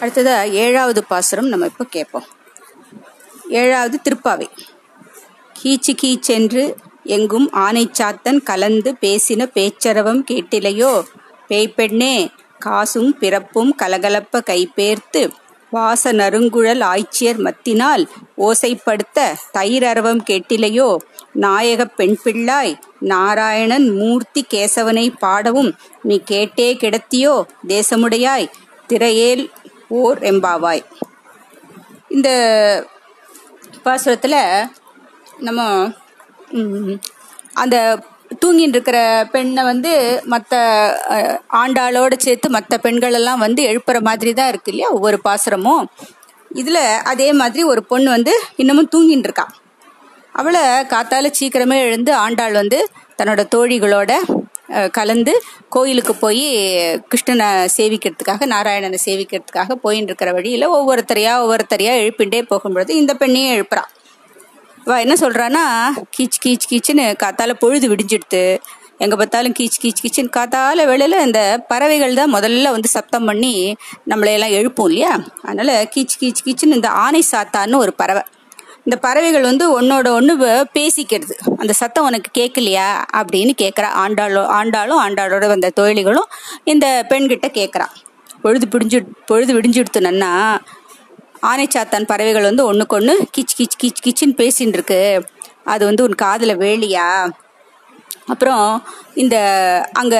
அடுத்ததாக ஏழாவது பாசுரம் நம்ம இப்போ கேட்போம் ஏழாவது திருப்பாவை. கீச்சு கீச்சென்று எங்கும் ஆனைச்சாத்தன் கலந்து பேசின பேச்சரவம் கேட்டிலையோ? பேய்பெண்ணே காசும் பிறப்பும் கலகலப்ப கைபேர்த்து வாச நறுங்குழல் ஆய்ச்சியர் மத்தினால் ஓசைப்படுத்த தயிரரவம் கேட்டிலையோ? நாயகப் பெண் பிள்ளாய் நாராயணன் மூர்த்தி கேசவனை பாடவும் நீ கேட்டே கிடத்தியோ? தேசமுடையாய் திரையேல் ஓர் எம்பாவாய். இந்த பாசுரத்தில் நம்ம அந்த தூங்கின்னு இருக்கிற பெண்ணை வந்து மற்ற ஆண்டாளோடு சேர்த்து மற்ற பெண்களெல்லாம் வந்து எழுப்புற மாதிரி தான் இருக்கு இல்லையா ஒவ்வொரு பாசுரமும். இதில் அதே மாதிரி ஒரு பொண்ணு வந்து இன்னமும் தூங்கின்னு இருக்கா அவளை காத்தால சீக்கிரமே எழுந்து ஆண்டாள் வந்து தன்னோட தோழிகளோட கலந்து கோயிலுக்கு போய் கிருஷ்ணனை சேவிக்கிறதுக்காக நாராயணனை சேவிக்கிறதுக்காக போயின்னு இருக்கிற வழியில் ஒவ்வொருத்தரையா ஒவ்வொருத்தரையா எழுப்பிண்டே போகும்பொழுது இந்த பெண்ணையும் எழுப்புறான் வா என்ன சொல்கிறான்னா கீச் கீச் கீச்சுன்னு காத்தால பொழுது விடிஞ்சிடுத்து. எங்கே பார்த்தாலும் கீச் கீச் கீச்சுன்னு காத்தால வேளையில் இந்த பறவைகள் தான் முதல்ல வந்து சத்தம் பண்ணி நம்மளையெல்லாம் எழுப்பும் இல்லையா? அதனால கீச் கீச் கீச்சுன்னு இந்த ஆனை சாத்தான்னு ஒரு பறவை. இந்த பறவைகள் வந்து ஒன்னோட ஒன்று பேசிக்கிறது. அந்த சத்தம் உனக்கு கேட்கலையா அப்படின்னு கேட்குறா ஆண்டாளோ ஆண்டாளும் ஆண்டாளோட வந்த தொழிலிகளும் இந்த பெண்கிட்ட கேட்குறா பொழுது பிடிஞ்சு பொழுது விடிஞ்சுடுத்துனன்னா ஆனைச்சாத்தான் பறவைகள் வந்து ஒன்றுக்கு ஒன்று கிச் கிச் கிச் கிச்சின்னு பேசின்னு இருக்கு அது வந்து உன் காதில் வேலியா? அப்புறம் இந்த அங்க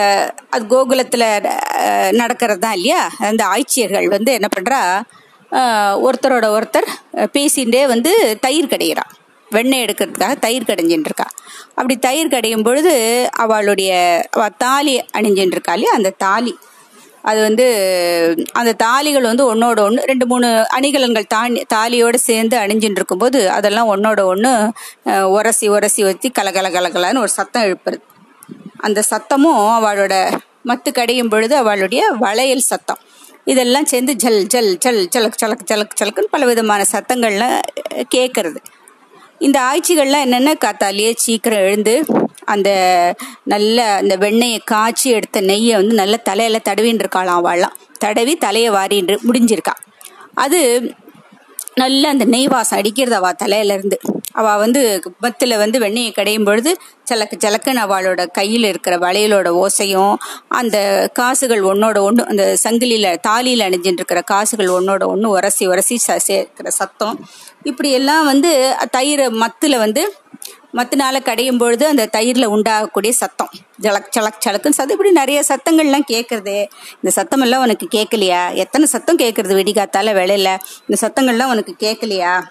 அது கோகுலத்துல நடக்கிறது தான் இல்லையா? அந்த ஆய்ச்சியர்கள் வந்து என்ன பண்றா? ஒருத்தரோட ஒருத்தர் பேசிகிட்டே வந்து தயிர் கடையிறா வெண்ணெய் எடுக்கிறதுக்காக தயிர் கடைஞ்சின்னு இருக்கா அப்படி தயிர் கடையும் பொழுது அவளுடைய அவ தாலி அணிஞ்சின்னு இருக்கா இல்லையா? அந்த தாலி. அது வந்து அந்த தாலிகள் வந்து ஒன்னோட ஒன்று ரெண்டு மூணு அணிகலன்கள் தாண்டி தாலியோடு சேர்ந்து அணிஞ்சுட்டு இருக்கும்போது அதெல்லாம் ஒன்னோட ஒன்று உரசி உரசி வச்சு கலகல கலகலன்னு ஒரு சத்தம் எழுப்புறது. அந்த சத்தமும் அவளோட மத்து கடையும் பொழுது அவளுடைய வளையல் சத்தம். இதெல்லாம் சேர்ந்து ஜல் ஜல் ஜல் ஜலக் சலக் ஜலக் சலக்குன்னு பல விதமான சத்தங்கள்லாம் கேட்கறது இந்த ஆய்ச்சிகள்லாம் என்னென்ன காத்தாலேயே சீக்கிரம் எழுந்து அந்த நல்ல அந்த வெண்ணெயை காய்ச்சி எடுத்த நெய்யை வந்து நல்ல தலையில தடவின்னு இருக்காளாம் அவள்லாம். தடவி தலையை வாரின்று முடிஞ்சிருக்கா. அது நல்ல அந்த நெய் வாசம் அடிக்கிறதாவா தலையிலேருந்து அவள் வந்து மத்துல வந்து வெண்ணெயை கடையும் பொழுது சலக்கு சலக்குன்னு அவளோட கையில் இருக்கிற வளையலோட ஓசையும் அந்த காசுகள் ஒன்றோட ஒன்று அந்த சங்கிலியில் தாலியில் அணிஞ்சிட்டு இருக்கிற காசுகள் ஒன்றோட ஒன்று உரசி உரசி ச- சேர்க்கிற சத்தம். இப்படி எல்லாம் வந்து தயிர் மத்தில் வந்து மத்தினால கடையும் பொழுது அந்த தயிரில் உண்டாகக்கூடிய சத்தம். ஜலக் சலக் சலக்குன்னு சத்தம். இப்படி நிறைய சத்தங்கள்லாம் கேட்குறது இந்த சத்தம் எல்லாம் உனக்கு கேட்கலையா எத்தனை சத்தம் கேட்குறது விடிகாத்தால வேலையில? இந்த சத்தங்கள்லாம் உனக்கு கேட்கலையா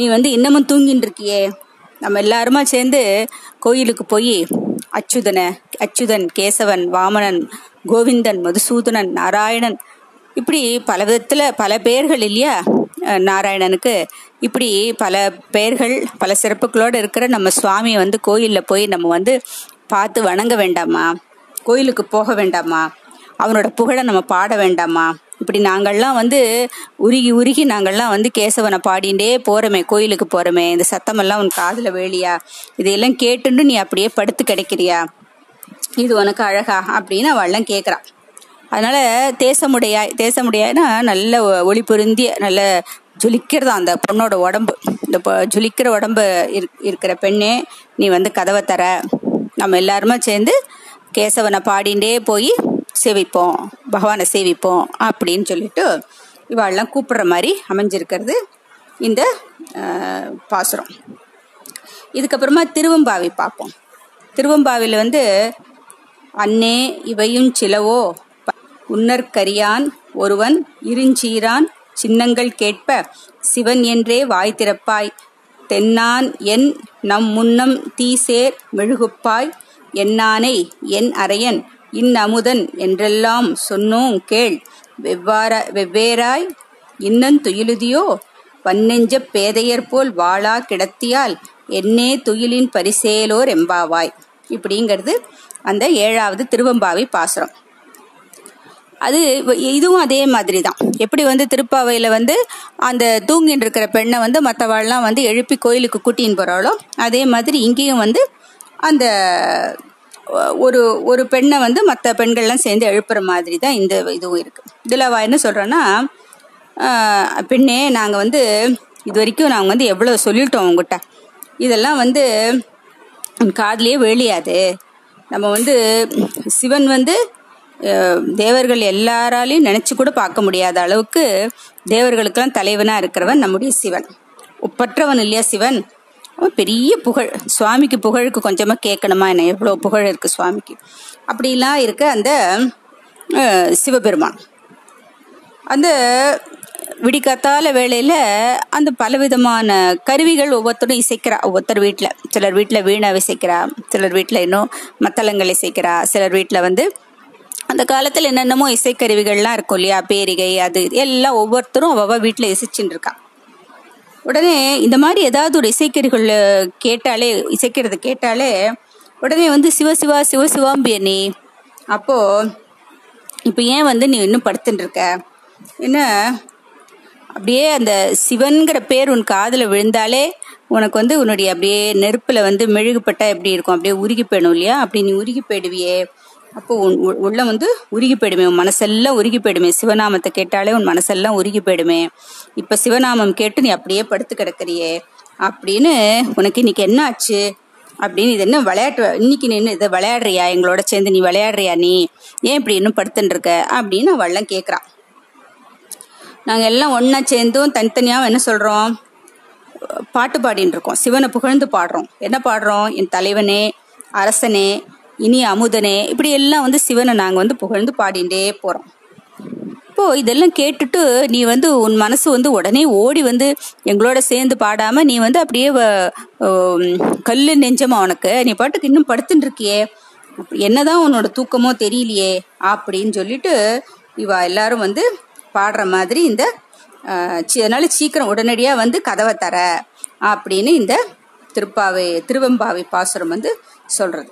நீ வந்து இன்னமும் தூங்கின்னு இருக்கியே நம்ம எல்லாருமா சேர்ந்து கோயிலுக்கு போய் அச்சுதனை அச்சுதன் கேசவன் வாமனன் கோவிந்தன் மதுசூதனன் நாராயணன் இப்படி பல விதத்தில் பல பெயர்கள் இல்லையா? நாராயணனுக்கு இப்படி பல பெயர்கள் பல சிறப்புகளோடு இருக்கிற நம்ம சுவாமியை வந்து கோயிலில் போய் நம்ம வந்து பார்த்து வணங்க வேண்டாமா? கோயிலுக்கு போக வேண்டாமா? அவனோட புகழை நம்ம பாட வேண்டாமா? இப்படி நாங்கள்லாம் வந்து உருகி உருகி நாங்கள்லாம் வந்து கேசவனை பாடிண்டே போகிறோமே கோயிலுக்கு போகிறோமே இந்த சத்தமெல்லாம் உன் காதில் வேலியா? இதையெல்லாம் கேட்டுண்டு நீ அப்படியே படுத்து கிடைக்கிறியா? இது உனக்கு அழகா? அப்படின்னு அவள்லாம் கேட்குறான் அதனால தேசமுடையாய் தேசமுடையாய்னா நல்ல ஒ- ஒளி பொருந்திய நல்ல ஜொலிக்கிறதா அந்த பொண்ணோட உடம்பு. இந்த ஜொலிக்கிற உடம்பு இருக்கிற பெண்ணே நீ வந்து கதவை தர. நம்ம எல்லாருமே சேர்ந்து கேசவனை பாடிண்டே போய் சேவிப்போம் பகவானை சேவிப்போம் அப்படின்னு சொல்லிட்டு இவாள்லாம் கூப்பிடுற மாதிரி அமைஞ்சிருக்கிறது இந்த பாசுரம். இதுக்கப்புறமா திருவம்பாவி பார்ப்போம். திருவம்பாவில் வந்து அன்னே இவையும் சிலவோ உன்னற்கரியான் ஒருவன் இருஞ்சீரான் சின்னங்கள் கேட்ப சிவன் என்றே வாய் திறப்பாய். தென்னான் என் நம் முன்னம் தீசேர் மெழுகுப்பாய். என்னானை என் அரையன் இன்னமுதன் என்றெல்லாம் சொன்னோம் கேள். வெவ்வாற வெவ்வேறாய் இன்னன் துயிலுதியோ பன்னெஞ்சப் பேதையர் போல் வாளா கிடத்தியால் என்னே துயிலின் பரிசேலோர் எம்பாவாய். இப்படிங்கிறது அந்த ஏழாவது திருவம்பாவை பாசுரம். அது இதுவும் அதே மாதிரி தான் எப்படி வந்து திருப்பாவையில் வந்து அந்த தூங்கின்னு இருக்கிற பெண்ணை வந்து மற்றவாள்லாம் வந்து எழுப்பி கோயிலுக்கு கூட்டின்னு போகிறாளோ அதே மாதிரி இங்கேயும் வந்து அந்த ஒரு ஒரு பெண்ணை வந்து மற்ற பெண்கள்லாம் சேர்ந்து எழுப்புற மாதிரி தான் இந்த இதுவும் இருக்கு. இதில் என்ன சொல்கிறேன்னா பெண்ணே நாங்கள் வந்து இது வரைக்கும் நாங்கள் வந்து எவ்வளோ சொல்லிட்டோம் உங்ககிட்ட. இதெல்லாம் வந்து காதலியே வெளியாது நம்ம வந்து சிவன் வந்து தேவர்கள் எல்லாராலையும் நினச்சி கூட பார்க்க முடியாத அளவுக்கு தேவர்களுக்கெல்லாம் தலைவனாக இருக்கிறவன் நம்முடைய சிவன். ஒப்பற்றவன் இல்லையா சிவன்? பெரிய புகழ். சுவாமிக்கு புகழுக்கு கொஞ்சமாக கேட்கணுமா? என்ன எவ்வளோ புகழ் இருக்குது சுவாமிக்கு? அப்படிலாம் இருக்க அந்த சிவபெருமான். அந்த விடிக்காத்தால வேளையில் அந்த பலவிதமான கருவிகள் ஒவ்வொருத்தரும் இசைக்கிறா. ஒவ்வொருத்தர் வீட்டில் சிலர் வீட்டில் வீணை இசைக்கிறா. சிலர் வீட்டில் இன்னும் மத்தளங்கள் இசைக்கிறா. சிலர் வீட்டில் வந்து அந்த காலத்தில் என்னென்னமோ இசைக்கருவிகள்லாம் இருக்கும் இல்லையா? பேரிகை அது எல்லாம் ஒவ்வொருத்தரும் அவ்வளோ வீட்டில் இசைச்சுன்னு இருக்கா உடனே இந்த மாதிரி ஏதாவது ஒரு இசைக்கருவிகள் கேட்டாலே இசைக்கிறது கேட்டாலே உடனே வந்து சிவசிவா சிவசிவாம்பிய நீ அப்போ இப்போ ஏன் வந்து நீ இன்னும் படுத்துட்டு இருக்க என்ன? அப்படியே அந்த சிவன்கிற பேர் உன் காதில் விழுந்தாலே உனக்கு வந்து உன்னுடைய அப்படியே நெருப்பில் வந்து மெழுகுப்பட்டா எப்படி இருக்கும்? அப்படியே உருகி போயிடும் இல்லையா? அப்படி நீ உருகி போயிடுவியே. அப்போ உன் உ- உள்ளம் வந்து உருகி போயிடுமே உன் மனசெல்லாம் உருகி போயிடுமே. சிவநாமத்தை கேட்டாலே உன் மனசெல்லாம் உருகி போயிடுமே. இப்போ சிவநாமம் கேட்டு நீ அப்படியே படுத்து கிடக்குறியே அப்படின்னு உனக்கு இன்னைக்கு என்ன ஆச்சு? அப்படின்னு இது என்ன விளையாட்டு இன்னைக்கு நீ என்ன இதை விளையாடுறியா? எங்களோட சேர்ந்து நீ விளையாடுறியா நீ? ஏன் இப்படி இன்னும் படுத்துட்டு இருக்க? அப்படின்னு அவள்லாம் கேட்குறான் நாங்கள் எல்லாம் ஒன்றா சேர்ந்தும் தனித்தனியாகவும் என்ன சொல்கிறோம் பாட்டு பாடின்னு இருக்கோம். சிவனை புகழ்ந்து பாடுறோம். என்ன பாடுறோம்? என் தலைவனே அரசனே இனி அமுதனே. இப்படி எல்லாம் வந்து சிவனை நாங்கள் வந்து புகழ்ந்து பாடிண்டே போகிறோம் இப்போ இதெல்லாம் கேட்டுட்டு நீ வந்து உன் மனசு வந்து உடனே ஓடி வந்து எங்களோட சேர்ந்து பாடாம நீ வந்து அப்படியே கல் கல்லு நெஞ்சமா உனக்கு. நீ பாட்டுக்கு இன்னும் படுத்துட்டு இருக்கியே என்னதான் உன்னோட தூக்கமோ தெரியலையே அப்படின்னு சொல்லிட்டு இவா எல்லாரும் வந்து பாடுற மாதிரி இந்த அதனால சீக்கிரம் உடனடியா வந்து கதவை தர அப்படின்னு இந்த திருப்பாவை திருவெம்பாவை பாசுரம் வந்து சொல்றது.